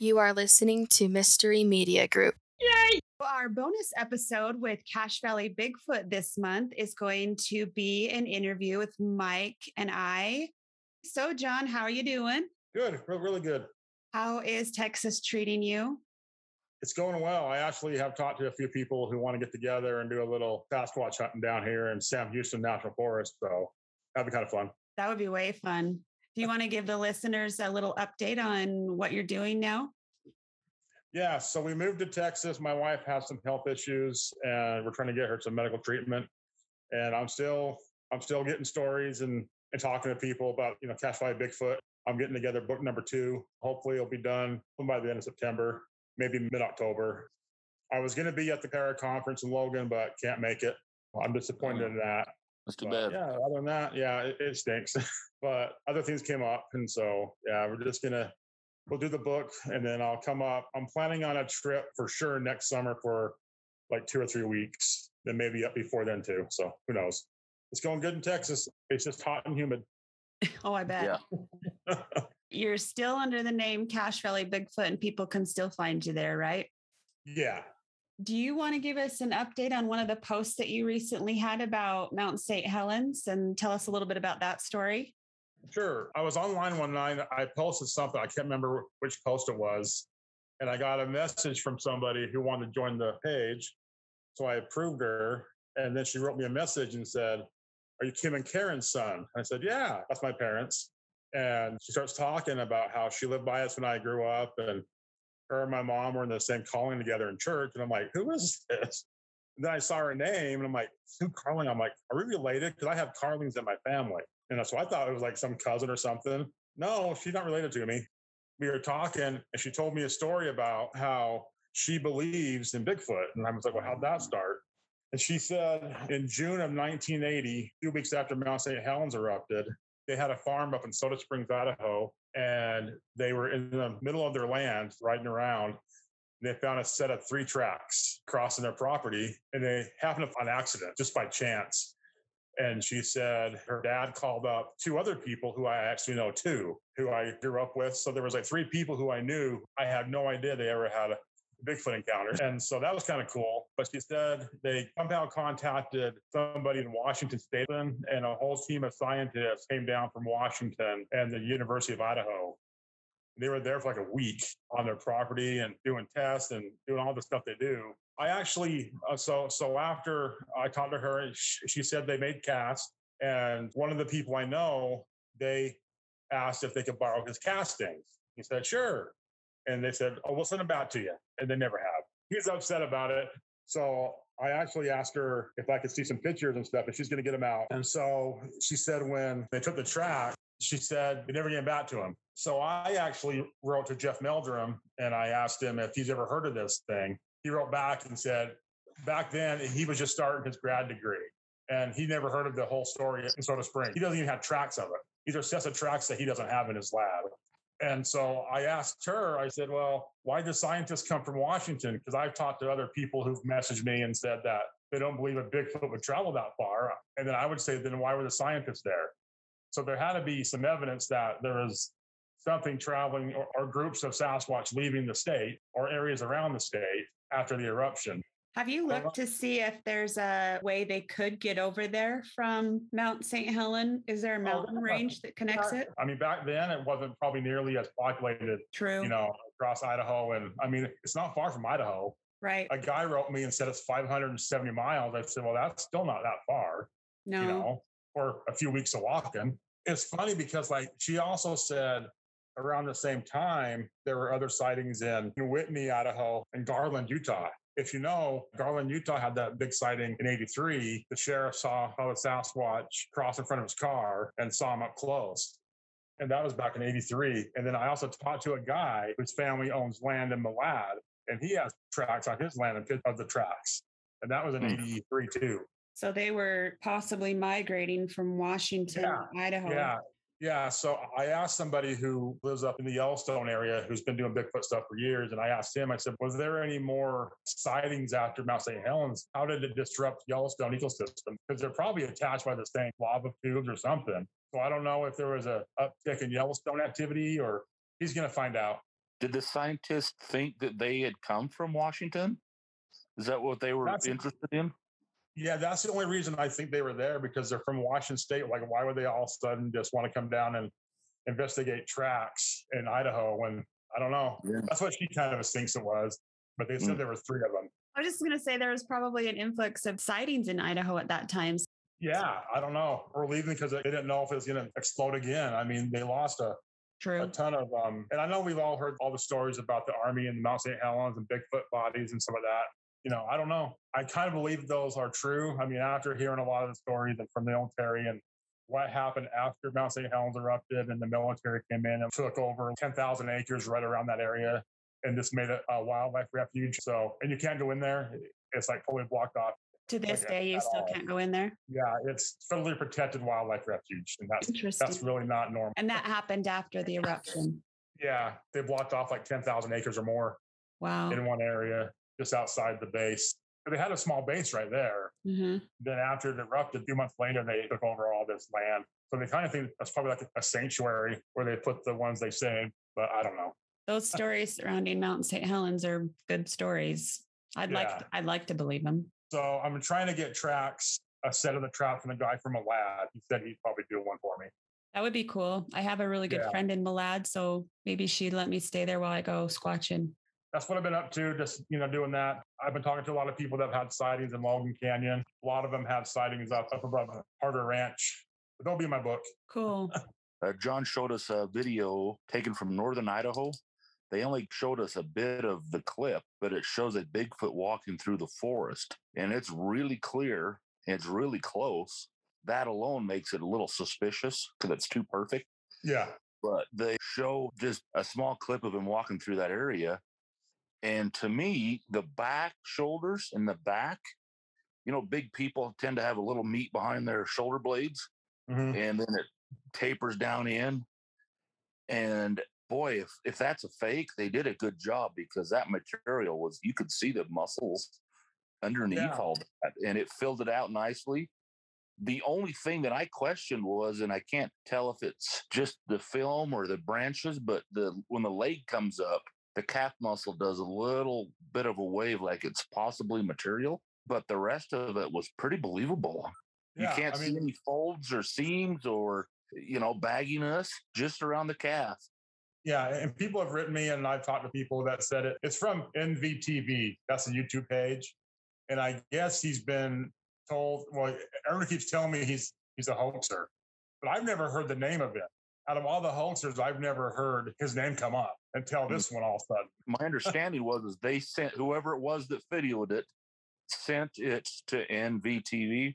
You are listening to Mystery Media Group. Yay! Our bonus episode with Cache Valley Bigfoot this month is going to be an interview with Mike and I. So, Jon, how are you doing? Good, really good. How is Texas treating you? It's going well. I actually have talked to a few people who want to get together and do a little Sasquatch hunting down here in Sam Houston National Forest. So that'd be kind of fun. That would be way fun. Do you want to give the listeners a little update on what you're doing now? Yeah, so we moved to Texas. My wife has some health issues, and we're trying to get her some medical treatment. And I'm still, I'm still getting stories and and talking to people about you know Cache Valley Bigfoot. I'm getting together book number two. Hopefully, it'll be done by the end of September, maybe mid October. I was going to be at the Para conference in Logan, but can't make it. I'm disappointed in that. That's too But, bad. Yeah, other than that, yeah, it, it stinks. but other things came up, and so yeah, we're just gonna we'll do the book, and then I'll come up. I'm planning on a trip for sure next summer for like two or three weeks, then maybe up before then too. So who knows? It's going good in Texas. It's just hot and humid. Oh, I bet. Yeah. You're still under the name Cache Valley Bigfoot, and people can still find you there, right? Yeah, Do you want to give us an update on one of the posts that you recently had about Mount St. Helens and tell us a little bit about that story? Sure. I was online one night. I posted something. I can't remember which post it was. And I got a message from somebody who wanted to join the page. So I approved her. And then she wrote me a message and said, Are you Kim and Karen's son? And I said, Yeah, that's my parents. And she starts talking about how she lived by us when I grew up. And her and my mom were in the same calling together in church. And I'm like, Who is this? And then I saw her name and I'm like, Sue Carling. I'm like, Are we related? Because I have Carlings in my family. And so I thought it was like some cousin or something. No, she's not related to me. We were talking and she told me a story about how she believes in Bigfoot. And I was like, well, how'd that start? And she said in June of 1980, two weeks after Mount St. Helens erupted, they had a farm up in Soda Springs, Idaho, and they were in the middle of their land riding around. They found a set of three tracks crossing their property, and they happened on accident, just by chance. And she said her dad called up two other people who I actually know too, who I grew up with. So there was like three people who I knew. I had no idea they ever had a Bigfoot encounters. And so that was kind of cool. But she said they somehow contacted somebody in Washington State and a whole team of scientists came down from Washington and the University of Idaho. They were there for like a week on their property and doing tests and doing all the stuff they do. I actually, uh, so so after I talked to her, she, she said they made casts, and one of the people I know, they asked if they could borrow his castings. He said, sure. And they said, oh, we'll send them back to you. And they never have. He's upset about it. So I actually asked her if I could see some pictures and stuff, and she's going to get them out. And so she said when they took the track, she said they never came back to him. So I actually wrote to Jeff Meldrum and I asked him if he's ever heard of this thing. He wrote back and said, back then he was just starting his grad degree and he never heard of the whole story in Soda Spring. He doesn't even have tracks of it. These are sets of tracks that he doesn't have in his lab. And so I asked her, I said, well, why do scientists come from Washington? Because I've talked to other people who've messaged me and said that they don't believe a Bigfoot would travel that far. And then I would say, then why were the scientists there? So there had to be some evidence that there was something traveling or, or groups of Sasquatch leaving the state or areas around the state after the eruption. Have you looked to see if there's a way they could get over there from Mount St. Helen? Is there a oh, mountain yeah. range that connects it? I mean, back then it wasn't probably nearly as populated, True. you know, across Idaho. And I mean, it's not far from Idaho. right. A guy wrote me and said it's 570 miles. I said, well, that's still not that far, No. you know, for a few weeks of walking. It's funny because, like, she also said around the same time, there were other sightings in Whitney, Idaho, and Garland, Utah. If you know, Garland, Utah had that big sighting in 83. The sheriff saw how the Sasquatch cross in front of his car and saw him up close. And that was back in 83. And then I also talked to a guy whose family owns land in Malad, and he has tracks on his land and pictures of the tracks. And that was in Hmm. 83 too. So they were possibly migrating from Washington, Yeah, Idaho. Yeah. Yeah. So I asked somebody who lives up in the Yellowstone area who's been doing Bigfoot stuff for years. And I asked him, I said, was there any more sightings after Mount St. Helens? How did it disrupt Yellowstone ecosystem? Because they're probably attached by the same lava tubes or something. So I don't know if there was a uptick in Yellowstone activity or he's going to find out. Did the scientists think that they had come from Washington? Is that what they were That's- interested in? Yeah, that's the only reason I think they were there because they're from Washington State. Like, why would they all of a sudden just want to come down and investigate tracks in Idaho when I don't know? Yeah. That's what she kind of thinks it was. But they said Mm. there were three of them. I was just going to say there was probably an influx of sightings in Idaho at that time. Yeah, I don't know. Or leaving because they didn't know if it was going to explode again. I mean, they lost a, a ton of um. And I know we've all heard all the stories about the Army and Mount St. Helens and Bigfoot bodies and some of that. You know, I don't know. I kind of believe those are true. I mean, after hearing a lot of the stories from the military and what happened after Mount St. Helens erupted and the military came in and took over 10,000 acres right around that area and just made it a wildlife refuge. So, and you can't go in there. It's like fully blocked off. To this like, day, you still all. can't go in there. Yeah, it's federally protected wildlife refuge. And that's, Interesting. that's really not normal. and that happened after the eruption. Yeah, they blocked off like 10,000 acres or more Wow. in one area just outside the base. They had a small base right there. hmm Then after it erupted, a few months later, they took over all this land. So they kind of think that's probably like a sanctuary where they put the ones they saved. But I don't know. Those stories surrounding Mount St. Helens are good stories. I'd like I'd like to believe them. So I'm trying to get tracks, a set of the tracks from a guy from Malad. He said he'd probably do one for me. That would be cool. I have a really good Yeah. friend in Malad, so maybe she'd let me stay there while I go squatching. That's what I've been up to, just you know, doing that. I've been talking to a lot of people that have had sightings in Logan Canyon. A lot of them have sightings up up above Hardware Ranch. But they'll be in my book. Cool. Uh, Jon showed us a video taken from northern Idaho. They only showed us a bit of the clip, but it shows a Bigfoot walking through the forest, and it's really clear. It's really close. That alone makes it a little suspicious because it's too perfect. Yeah. But they show just a small clip of him walking through that area, and to me, the back shoulders and the back, you know, big people tend to have a little meat behind their shoulder blades Mhm. and then it tapers down in. And boy, if if that's a fake, they did a good job because that material was you could see the muscles underneath Yeah. all that, and it filled it out nicely. The only thing that I questioned was, and I can't tell if it's just the film or the branches, but the when the leg comes up, the calf muscle does a little bit of a wave, like it's possibly material. But the rest of it was pretty believable you can't I see mean- any folds or seams or you know bagginess just around the calf Yeah, and people have written me, and I've talked to people that said it. It's from NVTV. That's a YouTube page, and I guess he's been told. Well, everyone keeps telling me he's he's a hoaxer, but I've never heard the name of it. Out of all the hoaxers, I've never heard his name come up until hmm. this one all of a sudden. my understanding was is they sent whoever it was that videoed it sent it to nvtv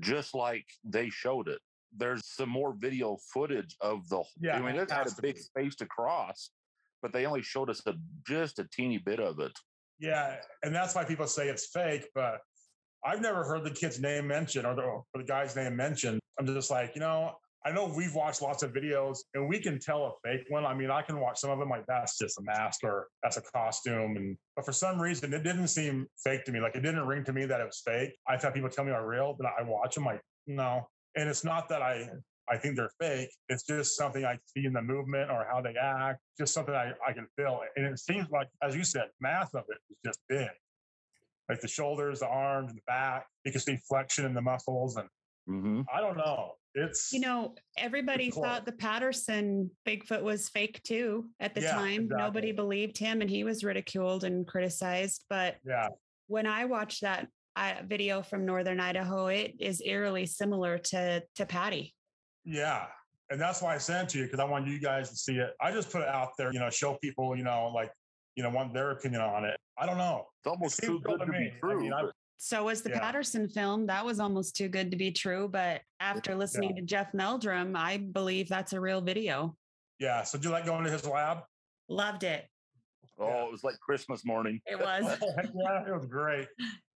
just like they showed it there's some more video footage of the Yeah, i mean it had a big space to cross but they only showed us a just a teeny bit of it Yeah, and that's why people say it's fake. But I've never heard the kid's name mentioned or the, or the guy's name mentioned. I'm just like, you know, I know we've watched lots of videos and we can tell a fake one. I mean, I can watch some of them like that's just a mask or that's a costume. And but for some reason, it didn't seem fake to me. Like it didn't ring to me that it was fake. I've had people tell me are real, but I watch them like no. And it's not that I I think they're fake. It's just something I see in the movement or how they act, just something I, I can feel. And it seems like, as you said, mass of it is just big. Like the shoulders, the arms, the back. You can see flexion in the muscles. And hmm I don't know. It's You know, everybody thought the Patterson Bigfoot was fake too at the Yeah, time. Nobody believed him and he was ridiculed and criticized. But yeah, when I watched that uh, video from Northern Idaho, it is eerily similar to to Patty. yeah. And that's why I sent it to you because I want you guys to see it. I just put it out there, you know, show people, you know, like, you know, want their opinion on it. I don't know. it's almost seems too good to to be me. I true mean, I- but So was the Yeah. Patterson film. That was almost too good to be true. But after listening to Jeff Meldrum, I believe that's a real video. Yeah. So do you like going to his lab? Loved it. oh Yeah. it was like christmas morning It was. Oh, yeah, it was great.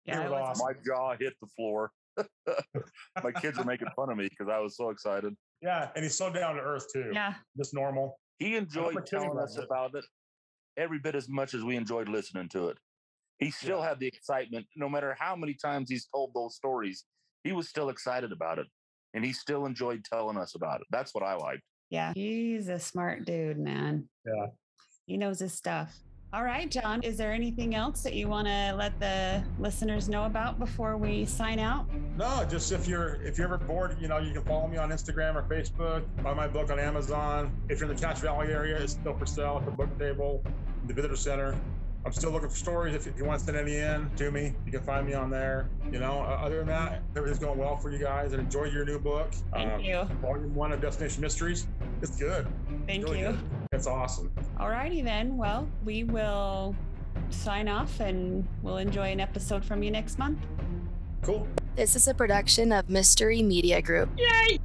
Yeah, was it was awesome. my jaw hit the floor my kids were making fun of me because i was so excited Yeah. And he's so down to earth too. Yeah. Just normal. He enjoyed we're telling about us it. about it every bit as much as we enjoyed listening to it. He still Yeah. had the excitement, no matter how many times he's told those stories. He was still excited about it, and he still enjoyed telling us about it. That's what I liked. Yeah. He's a smart dude, man. Yeah. He knows his stuff. All right, Jon, is there anything else that you want to let the listeners know about before we sign out? No, just if you're if you're ever bored, you know, you can follow me on Instagram or Facebook, buy my book on Amazon. If you're in the Cache Valley area, it's still for sale at the book table, the visitor center. I'm still looking for stories. If, if you want to send any in to me, you can find me on there. You know, uh, other than that, everything's going well for you guys and enjoy your new book. Thank um, you. Volume one of Destination Mysteries. It's good. Thank really you. Good. It's awesome. All righty then. Well, we will sign off and we'll enjoy an episode from you next month. Cool. This is a production of Mystery Media Group. Yay!